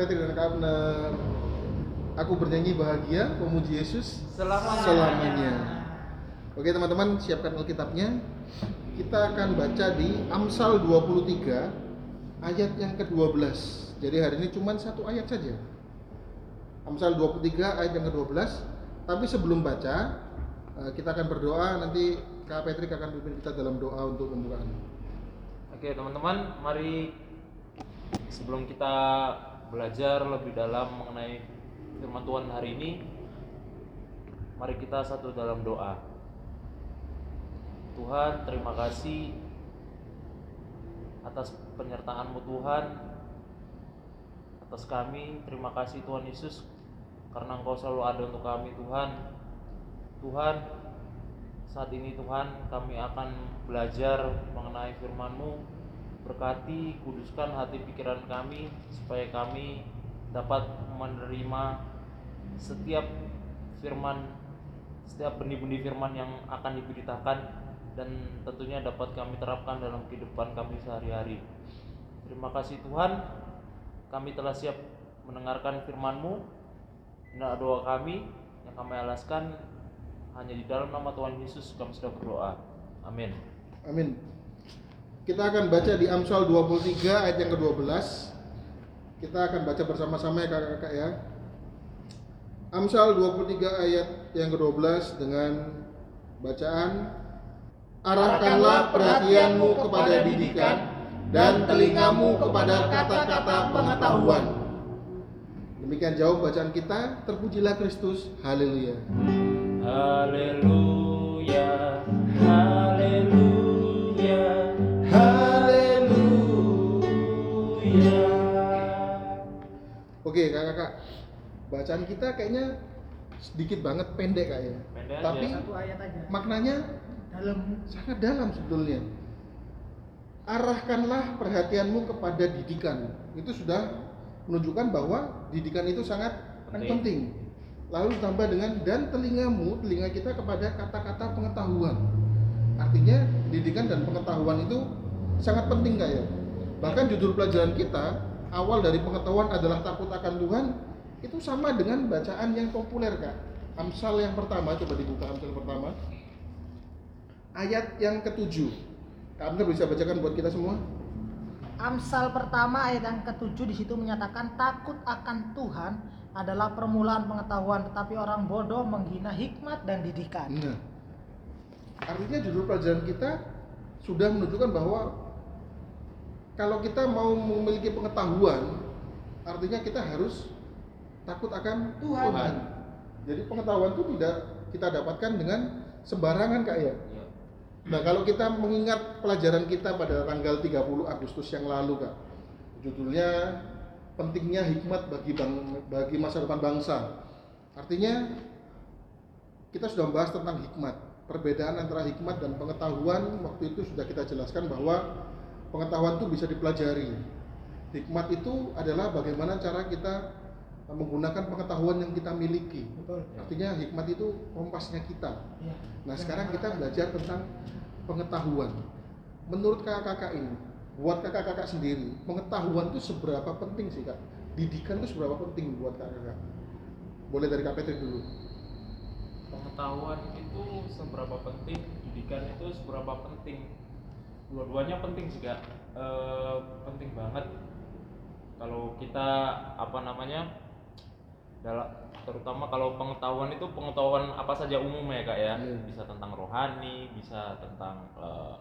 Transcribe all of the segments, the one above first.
Petri dan Kak Abner. Aku bernyanyi bahagia memuji Yesus Selamanya. selamanya. Oke teman-teman siapkan Alkitabnya. Kita akan baca di Amsal 23 ayat yang ke-12. Jadi hari ini cuma satu ayat saja. Amsal 23 ayat yang ke-12. Tapi sebelum baca, eh, kita akan berdoa nanti Kak Patrick akan pimpin kita dalam doa untuk pembukaan. Oke teman-teman, mari sebelum kita belajar lebih dalam mengenai firman Tuhan hari ini, mari kita satu dalam doa. Tuhan, terima kasih atas penyertaan-Mu Tuhan, atas kami. Terima kasih Tuhan Yesus, karena Engkau selalu ada untuk kami Tuhan. Tuhan, saat ini Tuhan kami akan belajar mengenai firman-Mu Berkati, kuduskan hati pikiran kami Supaya kami dapat menerima setiap firman Setiap benih-benih firman yang akan diberitakan Dan tentunya dapat kami terapkan dalam kehidupan kami sehari-hari Terima kasih Tuhan Kami telah siap mendengarkan firman-Mu Inilah doa kami yang kami alaskan hanya di dalam nama Tuhan Yesus kami sudah berdoa. Amin. Amin. Kita akan baca di Amsal 23 ayat yang ke-12. Kita akan baca bersama-sama ya kakak-kakak ya. Amsal 23 ayat yang ke-12 dengan bacaan Arahkanlah perhatianmu kepada didikan dan telingamu kepada kata-kata pengetahuan. Demikian jauh bacaan kita. Terpujilah Kristus. Haleluya. Haleluya. Haleluya. Oke kakak-kakak, bacaan kita kayaknya sedikit banget pendek kak ya. Pendek aja. Tapi satu ayat aja maknanya dalam sangat dalam sebetulnya. Arahkanlah perhatianmu kepada didikan. Itu sudah menunjukkan bahwa didikan itu sangat Penting. penting. Lalu ditambah dengan dan telingamu, telinga kita kepada kata-kata pengetahuan. Artinya didikan dan pengetahuan itu sangat penting kak ya. Bahkan judul pelajaran kita awal dari pengetahuan adalah takut akan Tuhan itu sama dengan bacaan yang populer kak. Amsal yang pertama coba dibuka Amsal pertama ayat yang ketujuh. Kak bisa bacakan buat kita semua? Amsal pertama ayat yang ketujuh di situ menyatakan takut akan Tuhan adalah permulaan pengetahuan tetapi orang bodoh menghina hikmat dan didikan. Nah, artinya judul pelajaran kita sudah menunjukkan bahwa kalau kita mau memiliki pengetahuan, artinya kita harus takut akan Tuhan. Tuhan. Jadi pengetahuan itu tidak kita dapatkan dengan sembarangan kak ya. Ya. Nah kalau kita mengingat pelajaran kita pada tanggal 30 Agustus yang lalu kak, judulnya pentingnya hikmat bagi bang, bagi masa depan bangsa. Artinya kita sudah membahas tentang hikmat, perbedaan antara hikmat dan pengetahuan waktu itu sudah kita jelaskan bahwa pengetahuan itu bisa dipelajari. Hikmat itu adalah bagaimana cara kita menggunakan pengetahuan yang kita miliki. Betul. Artinya hikmat itu kompasnya kita. Iya. Nah Yang sekarang kita belajar tentang pengetahuan. Menurut kakak-kakak ini, buat kakak-kakak sendiri, pengetahuan itu seberapa penting sih kak? Didikan itu seberapa penting buat kakak-kakak? Boleh dari Kak Petri dulu. Pengetahuan itu seberapa penting, didikan itu seberapa penting. Dua-duanya penting sih kak. Eh, penting banget. Kalau kita apa namanya dalam terutama kalau pengetahuan itu pengetahuan apa saja umum ya kak ya Iya. bisa tentang rohani bisa tentang eh,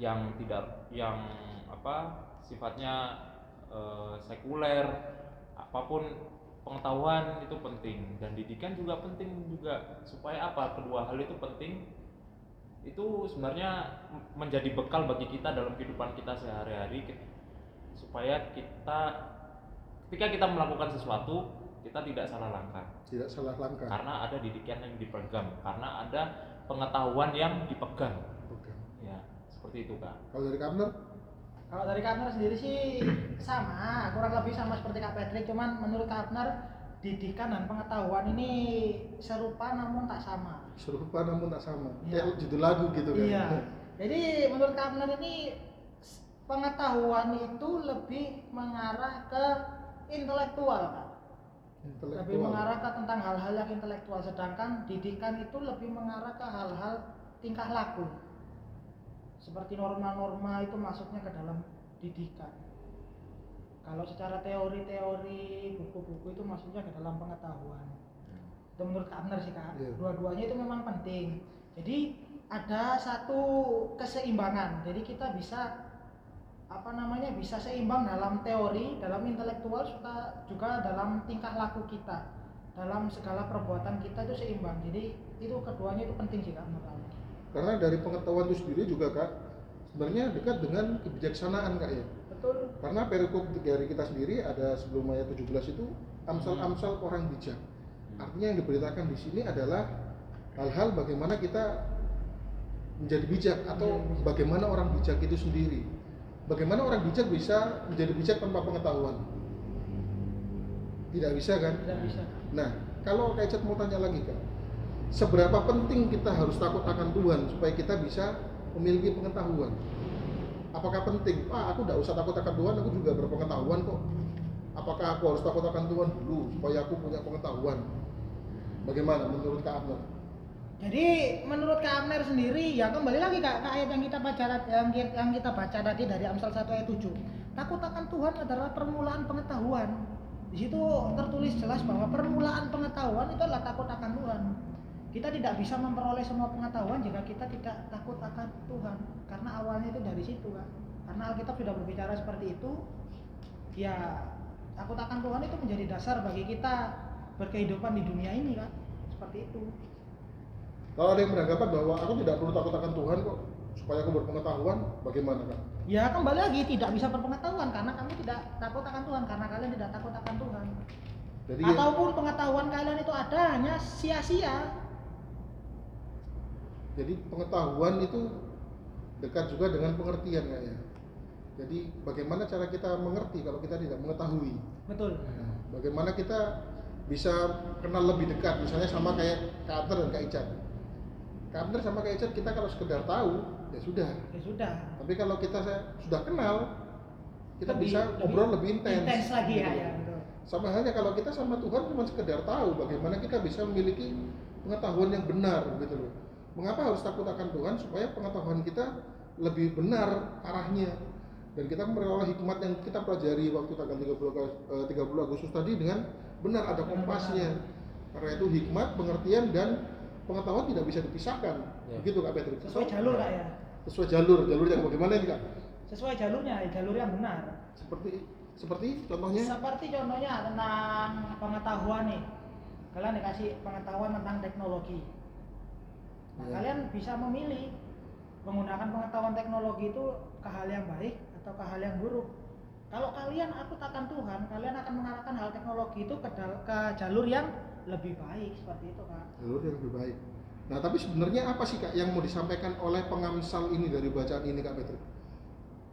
yang tidak yang apa sifatnya eh, sekuler apa pun pengetahuan itu penting dan didikan juga penting juga supaya apa kedua hal itu penting itu sebenarnya menjadi bekal bagi kita dalam kehidupan kita sehari-hari supaya kita ketika kita melakukan sesuatu kita tidak salah langkah. Tidak salah langkah. Karena ada didikan yang dipegang karena ada pengetahuan yang dipegang. Oke. ya seperti itu kak. Kalau dari Kapner Kalau dari Kapner sendiri sih sama, kurang lebih sama seperti Kak Patrick, cuman menurut Kapner didikan dan pengetahuan ini serupa namun tak sama. serupa namun tak sama Iya. kayak judul lagu gitu kan Iya. Jadi menurut Kapner ini pengetahuan itu lebih mengarah ke intelektual. Lebih intelektual mengarah ke tentang hal-hal yang intelektual, sedangkan didikan itu lebih mengarah ke hal-hal tingkah laku. Seperti norma-norma itu masuknya ke dalam didikan. Kalau secara teori-teori buku-buku itu masuknya ke dalam pengetahuan. Itu menurut Kak Abner sih Kak. Iya. Dua-duanya itu memang penting. Jadi ada satu keseimbangan. Jadi kita bisa apa namanya bisa seimbang dalam teori, dalam intelektual, juga juga dalam tingkah laku kita, dalam segala perbuatan kita itu seimbang. Jadi itu keduanya itu penting sih kak menurut aku. karena dari pengetahuan itu sendiri juga kak sebenarnya dekat dengan kebijaksanaan kak ya Betul. karena perikop dari kita sendiri ada sebelum ayat 17 itu amsal-amsal orang bijak artinya yang diberitakan di sini adalah hal-hal bagaimana kita menjadi bijak atau bijak. bagaimana orang bijak itu sendiri bagaimana orang bijak bisa menjadi bijak tanpa pengetahuan tidak bisa kan Tidak bisa. Nah, kalau Kak Ecet mau tanya lagi Kak, seberapa penting kita harus takut akan Tuhan supaya kita bisa memiliki pengetahuan? Apakah penting? Ah, aku tidak usah takut akan Tuhan, aku juga berpengetahuan kok. Apakah aku harus takut akan Tuhan dulu supaya aku punya pengetahuan? Bagaimana menurut Kak Abner? Jadi menurut Kak Amner sendiri ya kembali lagi Kak ke ayat yang kita baca yang, yang kita baca tadi dari Amsal 1 ayat 7. Takut akan Tuhan adalah permulaan pengetahuan. Di situ tertulis jelas bahwa permulaan pengetahuan itu adalah takut akan Tuhan. Kita tidak bisa memperoleh semua pengetahuan jika kita tidak takut akan Tuhan karena awalnya itu dari situ kan. Karena Alkitab sudah berbicara seperti itu. Ya takut akan Tuhan itu menjadi dasar bagi kita berkehidupan di dunia ini kan. Seperti itu. Kalau ada yang beranggapan bahwa aku tidak perlu takut akan Tuhan kok, supaya aku berpengetahuan, bagaimana Kak? Ya kembali lagi tidak bisa berpengetahuan karena kami tidak takut akan Tuhan karena kalian tidak takut akan Tuhan. Jadi Ataupun pengetahuan kalian itu ada hanya sia-sia. Jadi pengetahuan itu dekat juga dengan pengertian ya. Jadi bagaimana cara kita mengerti kalau kita tidak mengetahui? Betul. Nah, bagaimana kita bisa kenal lebih dekat misalnya sama kayak Abner dan Kak Icat Abner sama Kak Icat kita kalau sekedar tahu ya sudah Ya sudah. tapi kalau kita sudah kenal kita Lebih- bisa ngobrol lebih intens Intens lagi ya, Gitu. ya betul. sama halnya kalau kita sama Tuhan cuma sekedar tahu bagaimana kita bisa memiliki pengetahuan yang benar gitu loh mengapa harus takut akan Tuhan supaya pengetahuan kita lebih benar arahnya dan kita memperoleh hikmat yang kita pelajari waktu tanggal 30, Agustus- eh, 30 Agustus tadi dengan benar ada kompasnya karena itu hikmat pengertian dan pengetahuan tidak bisa dipisahkan Ya. begitu Kak Patrick Sesuai jalur Kak ya. sesuai jalur jalur yang bagaimana ini Kak Sesuai jalurnya, ya, jalur yang benar. seperti seperti contohnya Seperti contohnya tentang pengetahuan nih. Kalian dikasih pengetahuan tentang teknologi. Nah, Ya. kalian bisa memilih menggunakan pengetahuan teknologi itu ke hal yang baik atau ke hal yang buruk. Kalau kalian takut akan Tuhan, kalian akan mengarahkan hal teknologi itu ke, ke jalur yang lebih baik seperti itu kak. jalur yang lebih baik. Nah, tapi sebenarnya apa sih Kak yang mau disampaikan oleh pengamsal ini dari bacaan ini Kak Patrick?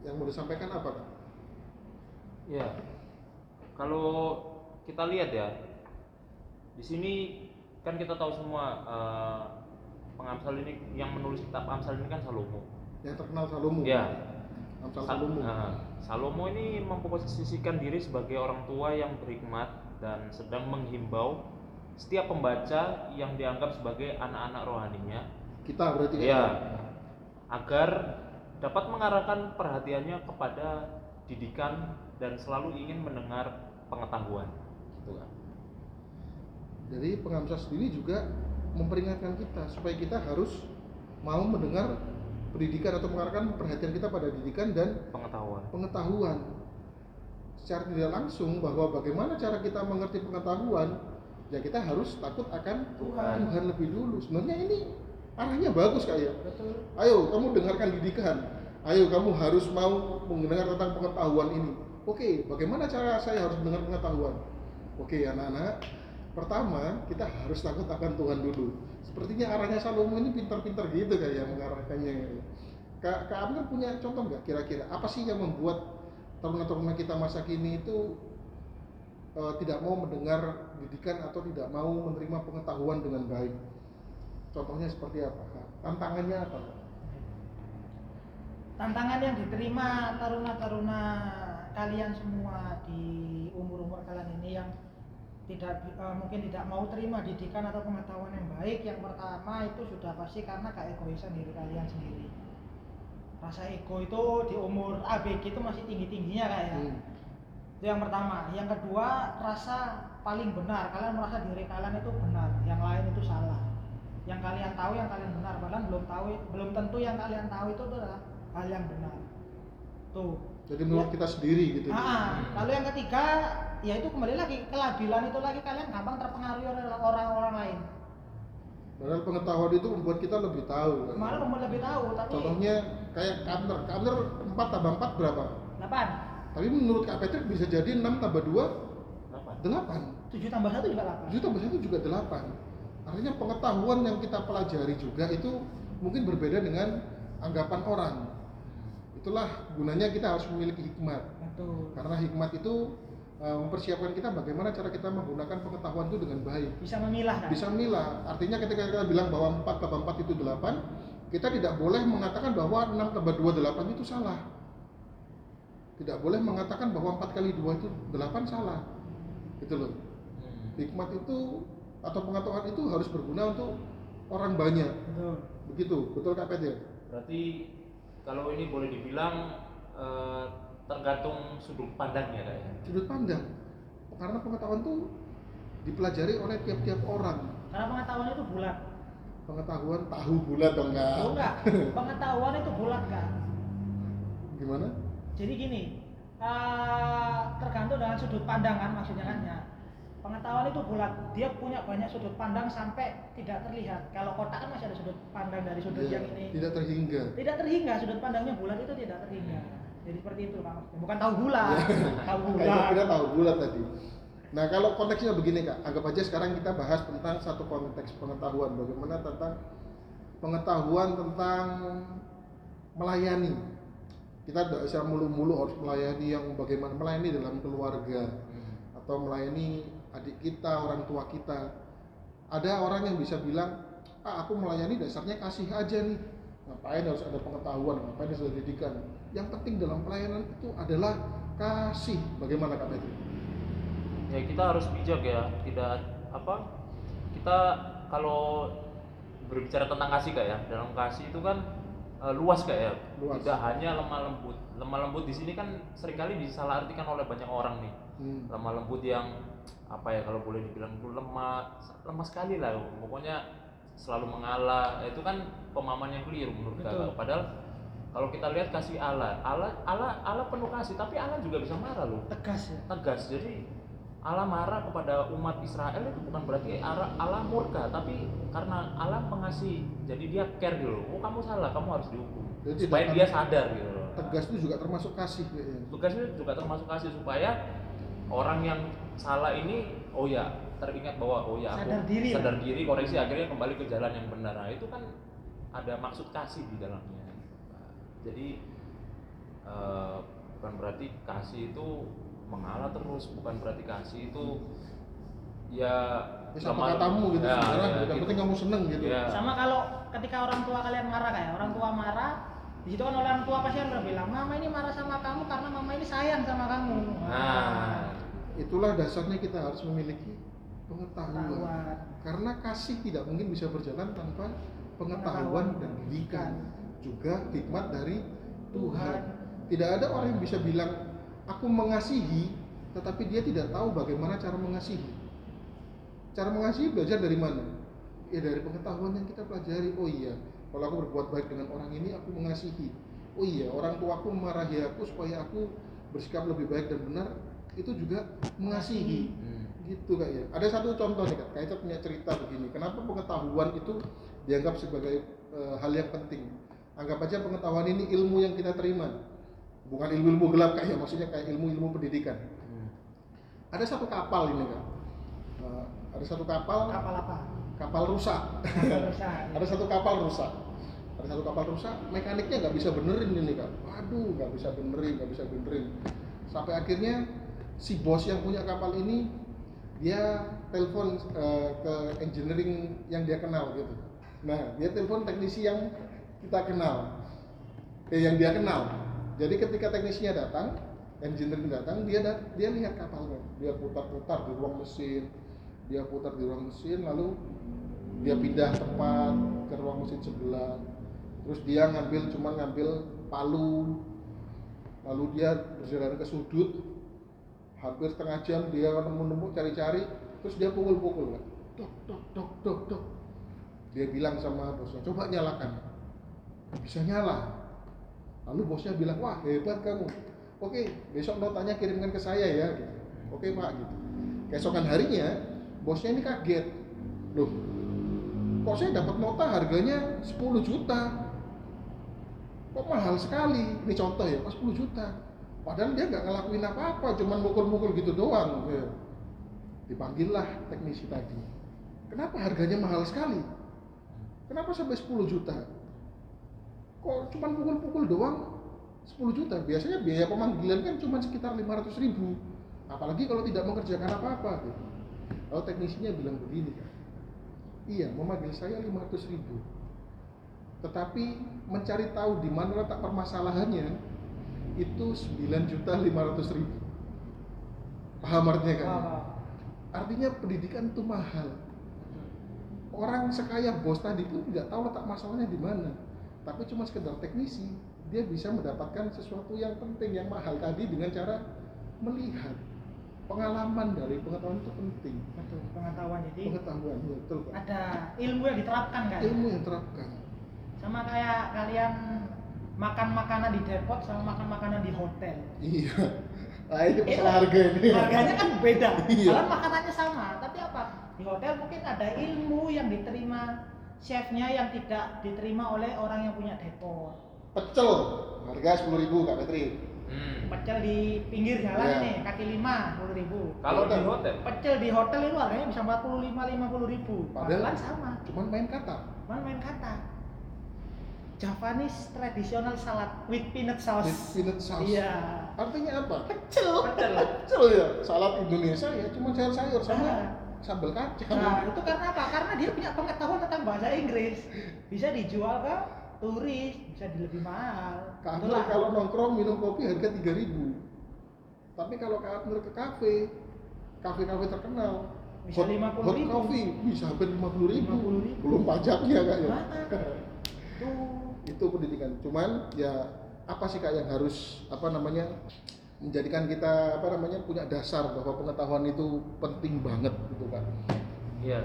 Yang mau disampaikan apa Kak? Ya, kalau kita lihat ya, di sini kan kita tahu semua eh, pengamsal ini yang menulis kitab Amsal ini kan Salomo. Yang terkenal Salomo. Ya, Amsal Sa- Salomo. nah, Salomo ini memposisikan diri sebagai orang tua yang berhikmat dan sedang menghimbau setiap pembaca yang dianggap sebagai anak-anak rohaninya Kita berarti Kak? ya agar dapat mengarahkan perhatiannya kepada didikan dan selalu ingin mendengar pengetahuan gitu kan Jadi pengamsal sendiri juga memperingatkan kita supaya kita harus mau mendengar pendidikan atau mengarahkan perhatian kita pada didikan dan pengetahuan. pengetahuan. secara tidak langsung bahwa bagaimana cara kita mengerti pengetahuan ya kita harus takut akan Tuhan. Tuhan lebih dulu. Sebenarnya ini arahnya bagus kayak betul. Ayo kamu dengarkan didikan. Ayo kamu harus mau mendengar tentang pengetahuan ini. Oke bagaimana cara saya harus mendengar pengetahuan? Oke anak-anak pertama kita harus takut akan Tuhan dulu. Sepertinya arahnya Salomo ini pintar-pintar gitu kayak mengarahkannya. Kak, Kak Abner punya contoh nggak kira-kira? Apa sih yang membuat taruna-taruna kita masa kini itu eh, tidak mau mendengar didikan atau tidak mau menerima pengetahuan dengan baik? Contohnya seperti apa? Tantangannya apa? Tantangan yang diterima taruna-taruna kalian semua di umur-umur kalian ini yang tidak eh, mungkin tidak mau terima didikan atau pengetahuan yang baik yang pertama itu sudah pasti karena keegoisan diri kalian sendiri. Rasa ego itu di umur ABG itu masih tinggi-tingginya kayak Hmm. itu yang pertama. Yang kedua rasa paling benar. Kalian merasa diri kalian itu benar yang lain itu salah. Yang kalian tahu yang kalian benar. Padahal belum tahu belum tentu yang kalian tahu itu adalah hal yang benar. Tuh. Jadi menurut kita sendiri gitu ah, lalu yang ketiga ya itu kembali lagi kelabilan itu lagi kalian gampang terpengaruhi oleh orang-orang lain Padahal pengetahuan itu membuat kita lebih tahu. kan. malah mau lebih tahu tapi Contohnya kayak Kamler, Kamler 4 tambah 4 berapa? 8 Tapi menurut Kak Patrick bisa jadi 6 tambah 2 Kenapa? 8. 7 tambah 1 juga 8 7 tambah 1 juga 8. Artinya pengetahuan yang kita pelajari juga itu mungkin berbeda dengan anggapan orang. Itulah gunanya kita harus memiliki hikmat. betul Karena hikmat itu eh, mempersiapkan kita bagaimana cara kita menggunakan pengetahuan itu dengan baik. bisa memilah kan bisa milah. Artinya ketika kita bilang bahwa 4 tambah 4 itu 8, kita tidak boleh mengatakan bahwa 6 tambah 2 8 itu salah. Tidak boleh mengatakan bahwa 4 kali 2 itu 8 salah. Gitu loh. Hmm. Hikmat itu atau pengetahuan itu harus berguna untuk orang banyak. betul Begitu, betul Kak Pet ya? Berarti kalau ini boleh dibilang eh, tergantung sudut pandangnya kak ya. Sudut pandang. Karena pengetahuan itu dipelajari oleh tiap-tiap orang. karena pengetahuan itu bulat Pengetahuan tahu bulat dong Kak. Oh, enggak pengetahuan itu bulat kan Gimana? jadi gini eh, tergantung dengan sudut pandangan maksudnya kan ya pengetahuan itu bulat dia punya banyak sudut pandang sampai tidak terlihat kalau kotak kan masih ada sudut pandang dari sudut Iya, yang ini tidak terhingga. tidak terhingga sudut pandangnya bulat itu tidak terhingga jadi seperti itu maksudnya bukan tahu bulat tahu Kayak kita tahu bulat tadi. Nah kalau konteksnya begini kak, anggap aja sekarang kita bahas tentang satu konteks pengetahuan, bagaimana tentang pengetahuan tentang melayani. Kita tidak bisa mulu-mulu harus melayani yang bagaimana melayani dalam keluarga Hmm. atau melayani adik kita, orang tua kita. Ada orang yang bisa bilang, ah aku melayani dasarnya kasih aja nih. Ngapain harus ada pengetahuan, ngapain harus ada didikan. Yang penting dalam pelayanan itu adalah kasih. Bagaimana Kak Petri? ya kita harus bijak ya tidak apa kita kalau berbicara tentang kasih kak ya dalam kasih itu kan eh, luas kak ya Luas. tidak hanya lemah lembut lemah lembut di sini kan sering kali disalahartikan oleh banyak orang nih Hmm. lemah lembut yang apa ya kalau boleh dibilang itu lemah lemah sekali lah pokoknya selalu mengalah itu kan pemahaman yang keliru menurut Betul. kakak padahal kalau kita lihat kasih Allah Allah Allah Allah penuh kasih tapi Allah juga bisa marah loh. Tegas ya? Tegas jadi Allah marah kepada umat Israel itu bukan berarti Allah, Allah murka tapi karena Allah mengasihi jadi dia care gitu loh. Oh kamu salah kamu harus dihukum. Jadi supaya tidak- dia sadar gitu loh. Tegas itu juga termasuk kasih kayaknya. tugasnya juga termasuk kasih supaya orang yang salah ini oh ya teringat bahwa oh ya aku Sadar diri sadar diri koreksi akhirnya kembali ke jalan yang benar. Nah itu kan ada maksud kasih di dalamnya jadi eh, bukan berarti kasih itu mengalah terus bukan berarti kasih itu ya Ya, sama katamu gitu ya, sekarang, ya, yang gitu. penting kamu seneng gitu. Ya. sama kalau ketika orang tua kalian marah kayak orang tua marah di situ kan orang tua pasti akan bilang mama ini marah sama kamu karena mama ini sayang sama kamu nah Itulah dasarnya kita harus memiliki pengetahuan. Pengetahuan. Karena kasih tidak mungkin bisa berjalan tanpa pengetahuan dan didikan. Juga hikmat dari Tuhan. Tidak ada orang yang bisa bilang aku mengasihi tetapi dia tidak tahu bagaimana cara mengasihi. Cara mengasihi belajar dari mana? Ya dari pengetahuan yang kita pelajari. Oh iya, kalau aku berbuat baik dengan orang ini aku mengasihi. Oh iya, orang tuaku memarahi aku supaya aku bersikap lebih baik dan benar. itu juga mengasihi Hmm. gitu kak ya ada satu contoh nih kak punya cerita begini kenapa pengetahuan itu dianggap sebagai eh, hal yang penting anggap aja pengetahuan ini ilmu yang kita terima. Bukan ilmu-ilmu gelap kak ya maksudnya kayak ilmu-ilmu pendidikan. Hmm. ada satu kapal ini kak. Eh, ada satu kapal. Kapal apa? kapal rusak. Kapal rusak. ada satu kapal rusak. Ada satu kapal rusak mekaniknya nggak bisa benerin ini kak. Waduh nggak bisa benerin nggak bisa benerin. Sampai akhirnya si bos yang punya kapal ini dia telepon eh, ke engineering yang dia kenal gitu. Nah dia telepon teknisi yang kita kenal. Eh, yang dia kenal. Jadi ketika teknisinya datang engineering datang dia dat- dia lihat kapalnya. Dia putar-putar di ruang mesin. Dia putar di ruang mesin lalu dia pindah tempat ke ruang mesin sebelah. Terus dia ngambil cuma ngambil palu. Lalu dia berjalan ke sudut. Hampir setengah jam dia nemu-nemu cari-cari. Terus dia pukul-pukul dok dok dok dok dok. Dia bilang sama bosnya coba nyalakan bisa nyala. Lalu bosnya bilang wah hebat kamu. Oke besok notanya kirimkan ke saya ya gitu. oke pak gitu. Keesokan harinya bosnya ini kaget. Loh kok saya dapat nota harganya 10 juta? Kok mahal sekali? Ini contoh ya kok 10 juta? Padahal dia nggak ngelakuin apa-apa cuman mukul-mukul gitu doang. Ya. dipanggillah teknisi tadi. Kenapa harganya mahal sekali? Kenapa sampai 10 juta kok cuman pukul-pukul doang 10 juta. Biasanya biaya pemanggilan kan cuma sekitar 500 ribu. Apalagi kalau tidak mengerjakan apa-apa gitu. lalu teknisinya bilang begini kan iya memanggil saya 500 ribu. Tetapi mencari tahu di mana letak permasalahannya itu 9 juta 500 ribu. Paham artinya kan artinya pendidikan itu mahal. Orang sekaya bos tadi pun tidak tahu letak masalahnya di mana tapi cuma sekedar teknisi dia bisa mendapatkan sesuatu yang penting yang mahal tadi dengan cara melihat. Pengalaman dari pengetahuan itu penting. Betul pengetahuan. Jadi pengetahuan ya, betul Pak. ada ilmu yang diterapkan kan? Ilmu yang terapkan sama kayak kalian makan makanan di depot sama makan makanan di hotel. Iya. Nah Itu masalah harga ini. harganya kan beda. Iya. Makanannya sama tapi apa? Di hotel mungkin ada ilmu yang diterima chefnya yang tidak diterima oleh orang yang punya depot. Pecel. Harga 10.000 ribu kak Petri. Hmm. pecel di pinggir jalan Iya. nih kaki lima puluh ribu. Kalau di Hotel. pecel di hotel itu harganya bisa 45 50 ribu. Padahal- padahal sama. cuman main kata. Cuman main kata. Javanese traditional salad with peanut sauce. With peanut sauce. Iya. Artinya apa? Pecel. Pecel. pecel. Ya salad Indonesia ya cuma sayur-sayur sama. Ah. Sambal kacang Nah, itu karena apa? Karena dia punya pengetahuan tentang bahasa Inggris. Bisa dijual ke turis, bisa di lebih mahal. Amir kalau nongkrong minum kopi harga 3000 tapi kalau Amir ke kafe kafe-kafe terkenal Bisa hot, 50.000. hot coffee bisa hampir 50 ribu 50.000. belum pajaknya kak ya? Tuh. itu pendidikan cuman ya apa sih kak yang harus apa namanya menjadikan kita apa namanya punya dasar bahwa pengetahuan itu penting banget gitu kan Iya.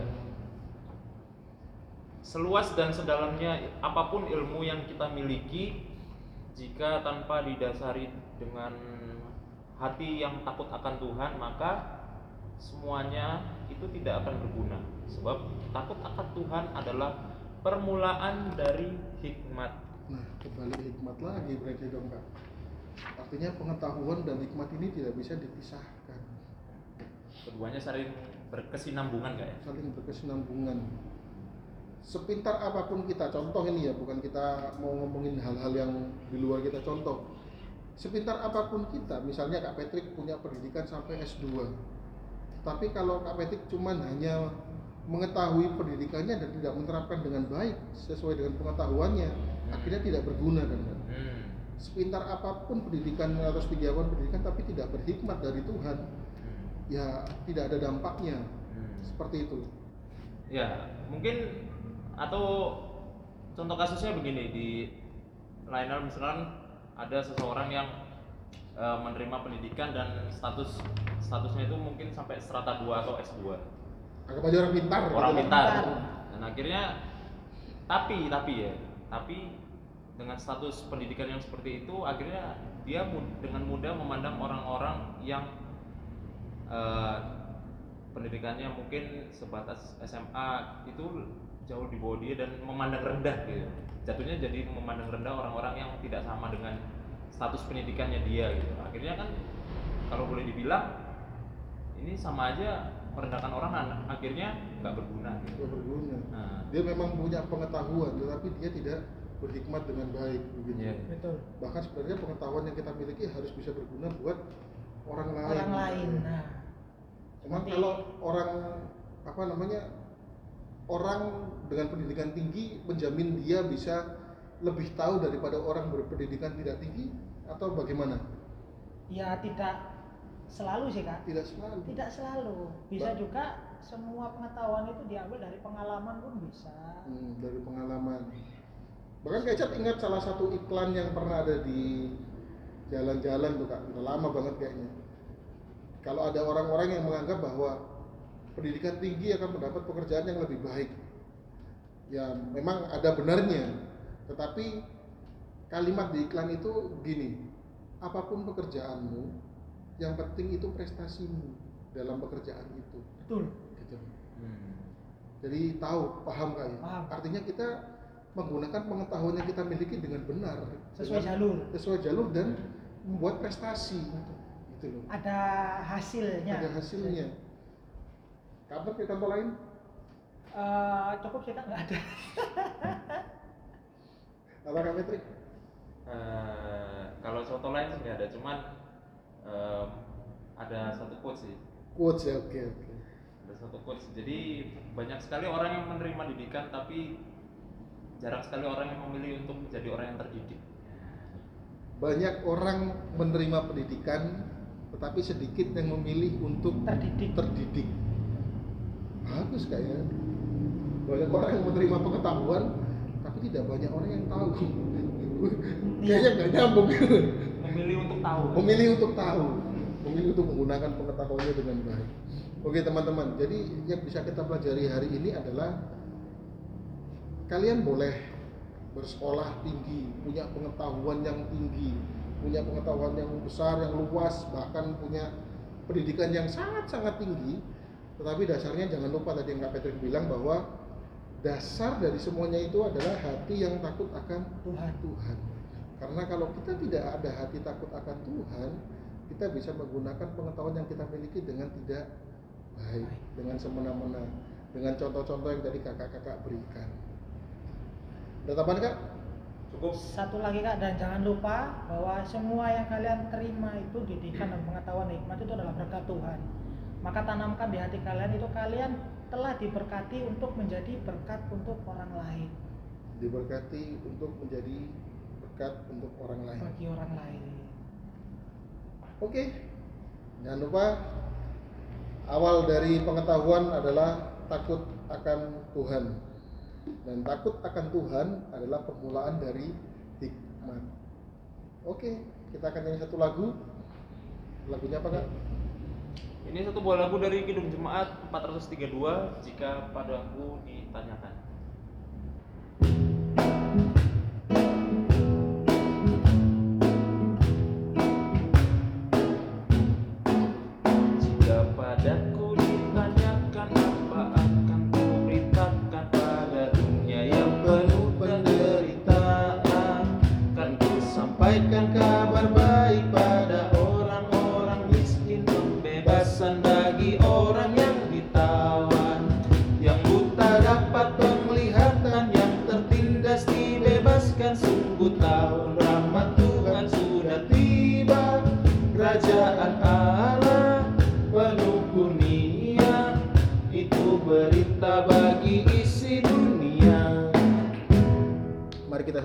Seluas dan sedalamnya apa pun ilmu yang kita miliki, jika tanpa didasari dengan hati yang takut akan Tuhan, maka semuanya itu tidak akan berguna. Sebab takut akan Tuhan adalah permulaan dari hikmat. nah kembali hikmat lagi berarti dong kak artinya pengetahuan dan hikmat ini tidak bisa dipisahkan Keduanya saling berkesinambungan, gak ya? saling berkesinambungan sepintar apa pun kita contoh ini ya bukan kita mau ngomongin hal-hal yang di luar kita contoh sepintar apa pun kita misalnya Kak Patrick punya pendidikan sampai S2 tapi kalau Kak Patrick cuman hanya mengetahui pendidikannya dan tidak menerapkan dengan baik sesuai dengan pengetahuannya akhirnya tidak berguna kan? Hmm. Sepintar apa pun pendidikan atau setiawan pendidikan tapi tidak berhikmat dari Tuhan Hmm. ya tidak ada dampaknya Hmm. seperti itu Ya, mungkin atau contoh kasusnya begini di lain hal misalkan ada seseorang yang e, menerima pendidikan dan status statusnya itu mungkin sampai strata 2 atau S2. anggap aja orang pintar Orang gitu. pintar. Pintar. Dan akhirnya tapi tapi ya, tapi dengan status pendidikan yang seperti itu akhirnya dia mu- dengan mudah memandang orang-orang yang eh, pendidikannya mungkin sebatas SMA itu jauh di bawah dia dan memandang rendah gitu. Jatuhnya jadi memandang rendah orang-orang yang tidak sama dengan status pendidikannya dia gitu. Akhirnya kan kalau boleh dibilang ini sama aja merendahkan orang an- akhirnya nggak berguna gitu. Berguna. Nah, dia memang punya pengetahuan tetapi dia tidak berhikmat dengan baik begitu. Iya. betul. Bahkan sebenarnya pengetahuan yang kita miliki harus bisa berguna buat orang lain orang lain nah. Cuman Seperti- kalau orang apa namanya orang dengan pendidikan tinggi menjamin dia bisa lebih tahu daripada orang berpendidikan tidak tinggi atau bagaimana? ya tidak selalu sih kak. Tidak selalu. tidak selalu. Bisa Ba- juga semua pengetahuan itu diambil dari pengalaman pun bisa. Hmm, dari pengalaman. Bahkan Kecap ingat salah satu iklan yang pernah ada di jalan-jalan tuh kak, udah lama banget kayaknya. Kalau ada orang-orang yang menganggap bahwa pendidikan tinggi akan mendapat pekerjaan yang lebih baik, ya memang ada benarnya. Tetapi kalimat di iklan itu gini, apa pun pekerjaanmu, yang penting itu prestasimu dalam pekerjaan itu. betul Gitu. hmm. Jadi tahu, paham kak ya? Paham. Artinya kita menggunakan pengetahuan yang kita miliki dengan benar, sesuai dengan- jalur sesuai jalur dan membuat prestasi, gitu loh. ada hasilnya Ada hasilnya. Kapan ke kantor lain? Eh, cukup sih kak nggak ada Apa Kak Patrick? Eh, kalau contoh lain sih nggak ada cuman em, ada satu quote sih Quotes ya, oke oke. ada satu quotes jadi banyak sekali orang yang menerima didikan tapi jarang sekali orang yang memilih untuk menjadi orang yang terdidik Banyak orang menerima pendidikan, tetapi sedikit yang memilih untuk terdidik terdidik. Bagus kayaknya. Banyak orang yang menerima pengetahuan, tapi tidak banyak orang yang tahu. kayaknya nggak nyambung. memilih untuk tahu memilih untuk tahu, memilih untuk menggunakan pengetahuannya dengan baik. Oke teman-teman, jadi yang bisa kita pelajari hari ini adalah kalian boleh bersekolah tinggi, punya pengetahuan yang tinggi, punya pengetahuan yang besar, yang luas, bahkan punya pendidikan yang sangat-sangat tinggi. Tetapi dasarnya jangan lupa tadi yang Kak Patrick bilang bahwa dasar dari semuanya itu adalah hati yang takut akan Tuhan Tuhan. Karena kalau kita tidak ada hati takut akan Tuhan, kita bisa menggunakan pengetahuan yang kita miliki dengan tidak baik, dengan semena-mena, dengan contoh-contoh yang tadi kakak-kakak berikan. Ada tambahan kak? cukup. Satu lagi kak dan jangan lupa bahwa semua yang kalian terima itu didikan dan pengetahuan hikmat itu adalah berkat Tuhan. Maka tanamkan di hati kalian itu kalian telah diberkati untuk menjadi berkat untuk orang lain. Diberkati untuk menjadi berkat untuk orang lain. bagi orang lain. Oke, jangan lupa awal dari pengetahuan adalah takut akan Tuhan dan takut akan Tuhan adalah permulaan dari hikmat. Oke, kita akan nyanyi satu lagu. Lagunya apa kak? ini satu buah lagu dari Kidung Jemaat 432 jika padaku ditanyakan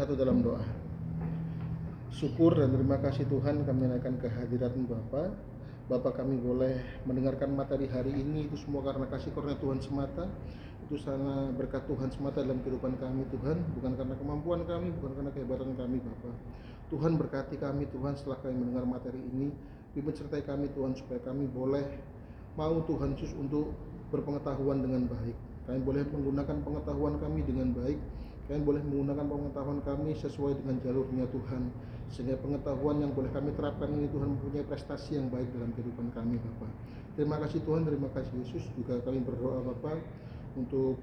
Mari kita satu dalam doa. Syukur dan terima kasih Tuhan kami naikkan kehadiran Bapa. Bapak kami boleh mendengarkan materi hari ini itu semua karena kasih karunia Tuhan semata. Itu sana berkat Tuhan semata dalam kehidupan kami Tuhan, bukan karena kemampuan kami, bukan karena kehebatan kami Bapak. Tuhan berkati kami Tuhan setelah kami mendengar materi ini. Pimpin sertai kami Tuhan supaya kami boleh mau Tuhan Yesus untuk berpengetahuan dengan baik. Kami boleh menggunakan pengetahuan kami dengan baik. Kami boleh menggunakan pengetahuan kami sesuai dengan jalurnya Tuhan. Sehingga pengetahuan yang boleh kami terapkan ini Tuhan mempunyai prestasi yang baik dalam kehidupan kami Bapak. Terima kasih Tuhan, terima kasih Yesus. Juga kami berdoa Bapak untuk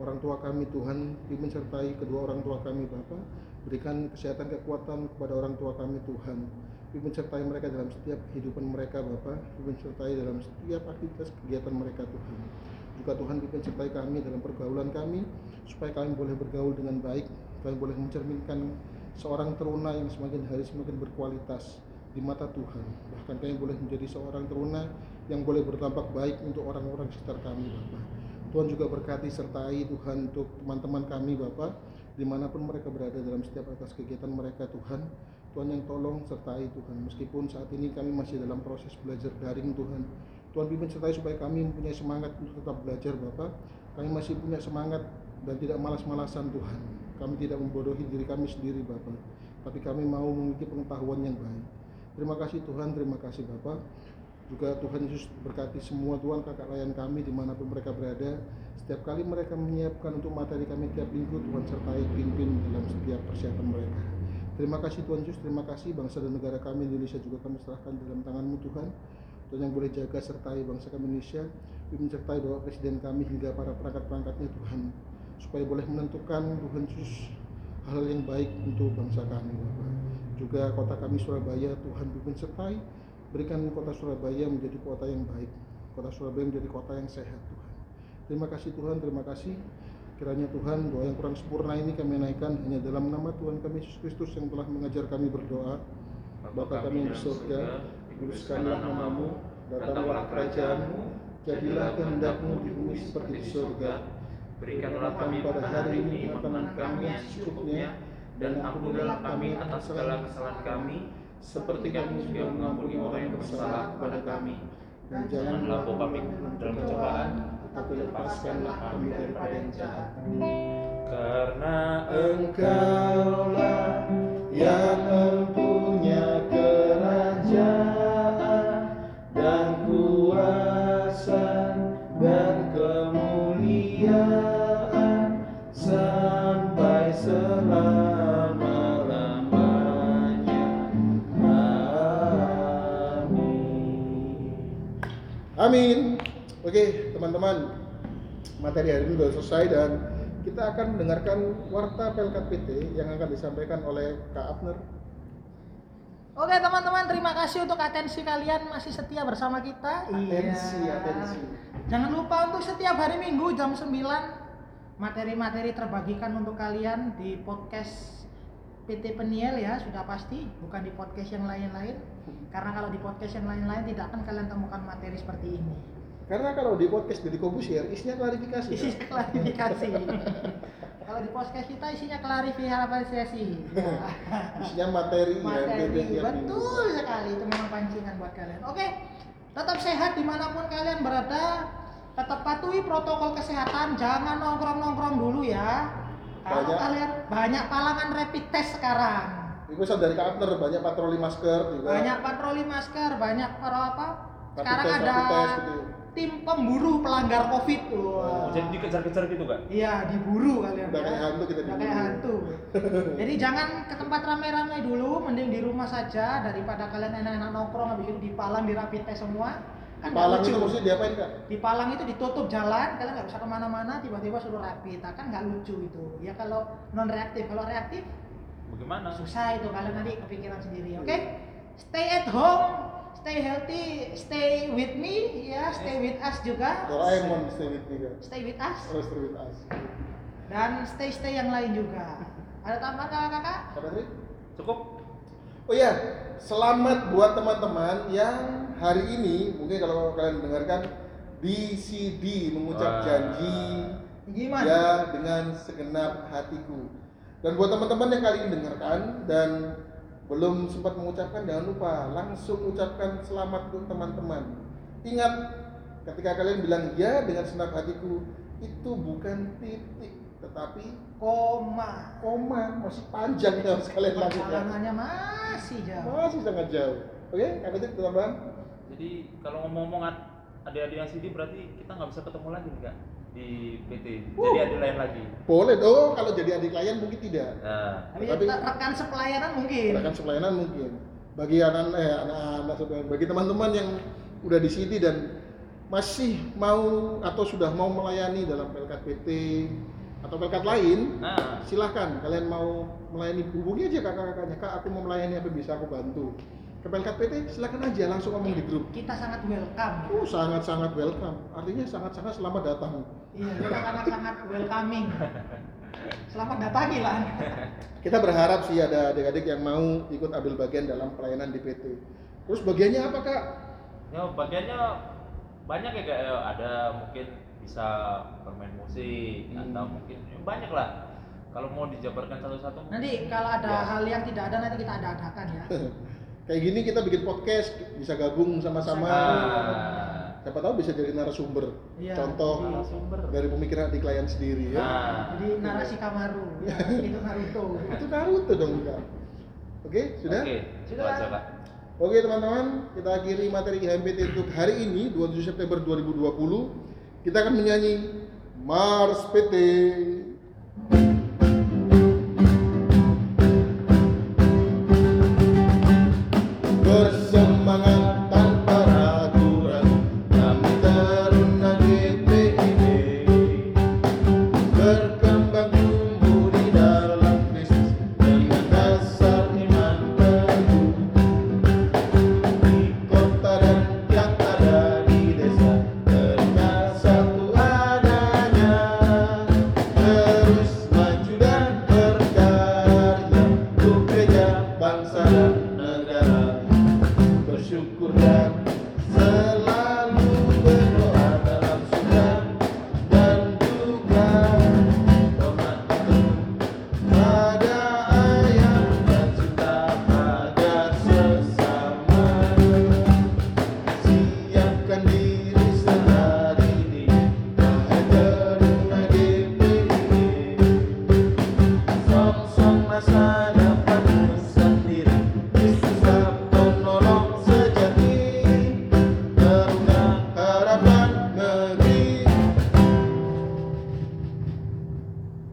orang tua kami Tuhan, pimpin sertai kedua orang tua kami Bapak. Berikan kesehatan kekuatan kepada orang tua kami Tuhan. Pimpin sertai mereka dalam setiap kehidupan mereka Bapak. Pimpin sertai dalam setiap aktivitas kegiatan mereka Tuhan. Juga Tuhan sertai kami dalam pergaulan kami supaya kami boleh bergaul dengan baik, kami boleh mencerminkan seorang teruna yang semakin hari semakin berkualitas di mata Tuhan. Bahkan kami boleh menjadi seorang teruna yang boleh berdampak baik untuk orang-orang sekitar kami Bapak. Tuhan juga berkati sertai Tuhan untuk teman-teman kami Bapak di mana pun mereka berada dalam setiap atas kegiatan mereka Tuhan Tuhan yang tolong sertai Tuhan meskipun saat ini kami masih dalam proses belajar daring Tuhan Tuhan pimpin sertai supaya kami mempunyai semangat untuk tetap belajar Bapak. Kami masih punya semangat dan tidak malas-malasan Tuhan. Kami tidak membodohi diri kami sendiri Bapak. Tapi kami mau memiliki pengetahuan yang baik. Terima kasih Tuhan. Terima kasih Bapak. Juga Tuhan Yesus berkati semua Tuhan kakak layan kami di mana pun mereka berada. Setiap kali mereka menyiapkan untuk materi kami tiap minggu Tuhan sertai pimpin dalam setiap persiapan mereka. Terima kasih Tuhan Yesus. Terima kasih bangsa dan negara kami Indonesia juga kami serahkan dalam tanganmu Tuhan Tuhan yang boleh jaga sertai bangsa kami Indonesia pimpin sertai Bapak Presiden kami hingga para perangkat-perangkatnya Tuhan supaya boleh menentukan Tuhan Yesus hal yang baik untuk bangsa kami Bapak juga kota kami Surabaya Tuhan pimpin sertai Berikan kota Surabaya menjadi kota yang baik, kota Surabaya menjadi kota yang sehat Tuhan. Terima kasih Tuhan, terima kasih. Kiranya Tuhan doa yang kurang sempurna ini kami naikkan hanya dalam nama Tuhan kami Yesus Kristus yang telah mengajar kami berdoa. Bapa kami yang di surga, kuduskanlah namamu, datanglah kerajaanmu, jadilah kehendakmu di bumi seperti di surga. Berikanlah kami pada hari ini makanan kami yang secukupnya, dan ampunilah kami atas segala kesalahan kami, seperti kami juga mengampuni orang yang bersalah kepada kami. Dan Janganlah bawa kami dalam pencobaan, tapi lepaskanlah kami daripada yang jahat. karena Engkaulah yang mempunyai Amin. Oke, teman-teman. Materi hari ini sudah selesai dan kita akan mendengarkan warta Pelkat PT yang akan disampaikan oleh Kak Abner. Oke teman-teman, terima kasih untuk atensi kalian masih setia bersama kita. Atensi, Iya. atensi. Jangan lupa untuk setiap hari Minggu jam 9 materi-materi terbagikan untuk kalian di podcast PT Peniel ya, sudah pasti, bukan di podcast yang lain-lain. Karena kalau di podcast yang lain-lain tidak akan kalian temukan materi seperti ini. Karena kalau di podcast dari Kobusier isinya klarifikasi. Isinya klarifikasi. kalau di podcast kita isinya klarifikasi. isinya materi, materi yang tiap betul sekali itu memang pancingan buat kalian oke tetap sehat di mana pun kalian berada tetap patuhi protokol kesehatan jangan nongkrong nongkrong dulu ya kalau Banyak. kalian banyak palangan rapid test sekarang Itu dari Abner banyak patroli masker juga. banyak patroli masker banyak para apa Rapid sekarang test, ada rapid test gitu. tim pemburu pelanggar covid Wah. jadi dikejar-kejar gitu kan? Iya, diburu kalian. Udah ya. kayak hantu kita diburu. kayak hantu. Jadi jangan ke tempat rame-rame dulu, mending di rumah saja daripada kalian enak-enak nongkrong habis itu dipalang di rapid test semua. Kan Palang lucu. itu mesti diapain Kak? Di Palang itu ditutup jalan, kalian nggak bisa ke mana-mana, tiba-tiba suruh rapid, Nah, kan nggak lucu itu. Ya kalau non reaktif, kalau reaktif Bagaimana? susah itu kalian nanti kepikiran sendiri. Oke, stay at home, stay healthy, stay with me, ya, stay with us juga. Doraemon stay with me Kak. Stay with us Terus stay with us. dan stay stay yang lain juga. Ada tambahan kakak-kakak? Cukup? Oh ya, selamat buat teman-teman yang hari ini mungkin kalau kalian dengarkan BCD mengucap Wah. janji Gimana? ya dengan segenap hatiku. Dan buat teman-teman yang kali ini dengarkan dan belum sempat mengucapkan jangan lupa langsung ucapkan selamat untuk teman-teman. Ingat ketika kalian bilang ya dengan segenap hatiku itu bukan titik tetapi Koma. koma masih panjang yang harus kalian lakukan. Perjalanannya masih jauh. Masih sangat jauh. Oke, Kak Ketik tambahan? Jadi kalau ngomong-ngomong ad- adik-adik yang sini berarti kita nggak bisa ketemu lagi nih kak di PT. Jadi adik lain lagi. Boleh dong kalau jadi adik klien mungkin tidak. Nah, Tapi, Tapi- tetap rekan sepelayanan mungkin. Rekan pelayanan mungkin. Bagi anak eh anak-anak bagi teman-teman yang udah di sini dan masih mau atau sudah mau melayani dalam pelkat PT atau pelkat lain, Nah, silahkan. Kalian mau melayani hubungi aja kakak-kakaknya. Kak aku mau melayani apa bisa aku bantu? Ke pelkat PT silahkan aja langsung ngomong di grup. Kita sangat welcome. oh sangat sangat welcome. Artinya sangat sangat selamat datang. Iya, kita sangat sangat welcoming. Selamat datangi lah. kita berharap sih ada adik-adik yang mau ikut ambil bagian dalam pelayanan di PT terus bagiannya apa kak? Ya bagiannya banyak ya kayak ada mungkin bisa bermain musik Hmm. atau mungkin ya banyak lah. Kalau mau dijabarkan satu-satu Nanti kalau ada Ya. hal yang tidak ada nanti kita ada adakan ya. kayak gini kita bikin podcast bisa gabung sama-sama Nah, siapa tahu bisa jadi narasumber Iya. contoh narasumber. dari pemikiran di klien sendiri ya Nah, Jadi narasi Kamaru, ya, itu Naruto. itu Naruto dong kak oke sudah Oke, Sudah. kak. Oke teman-teman, kita akhiri materi IHMPT untuk hari ini 27 September 2020. Kita akan menyanyi Mars PT.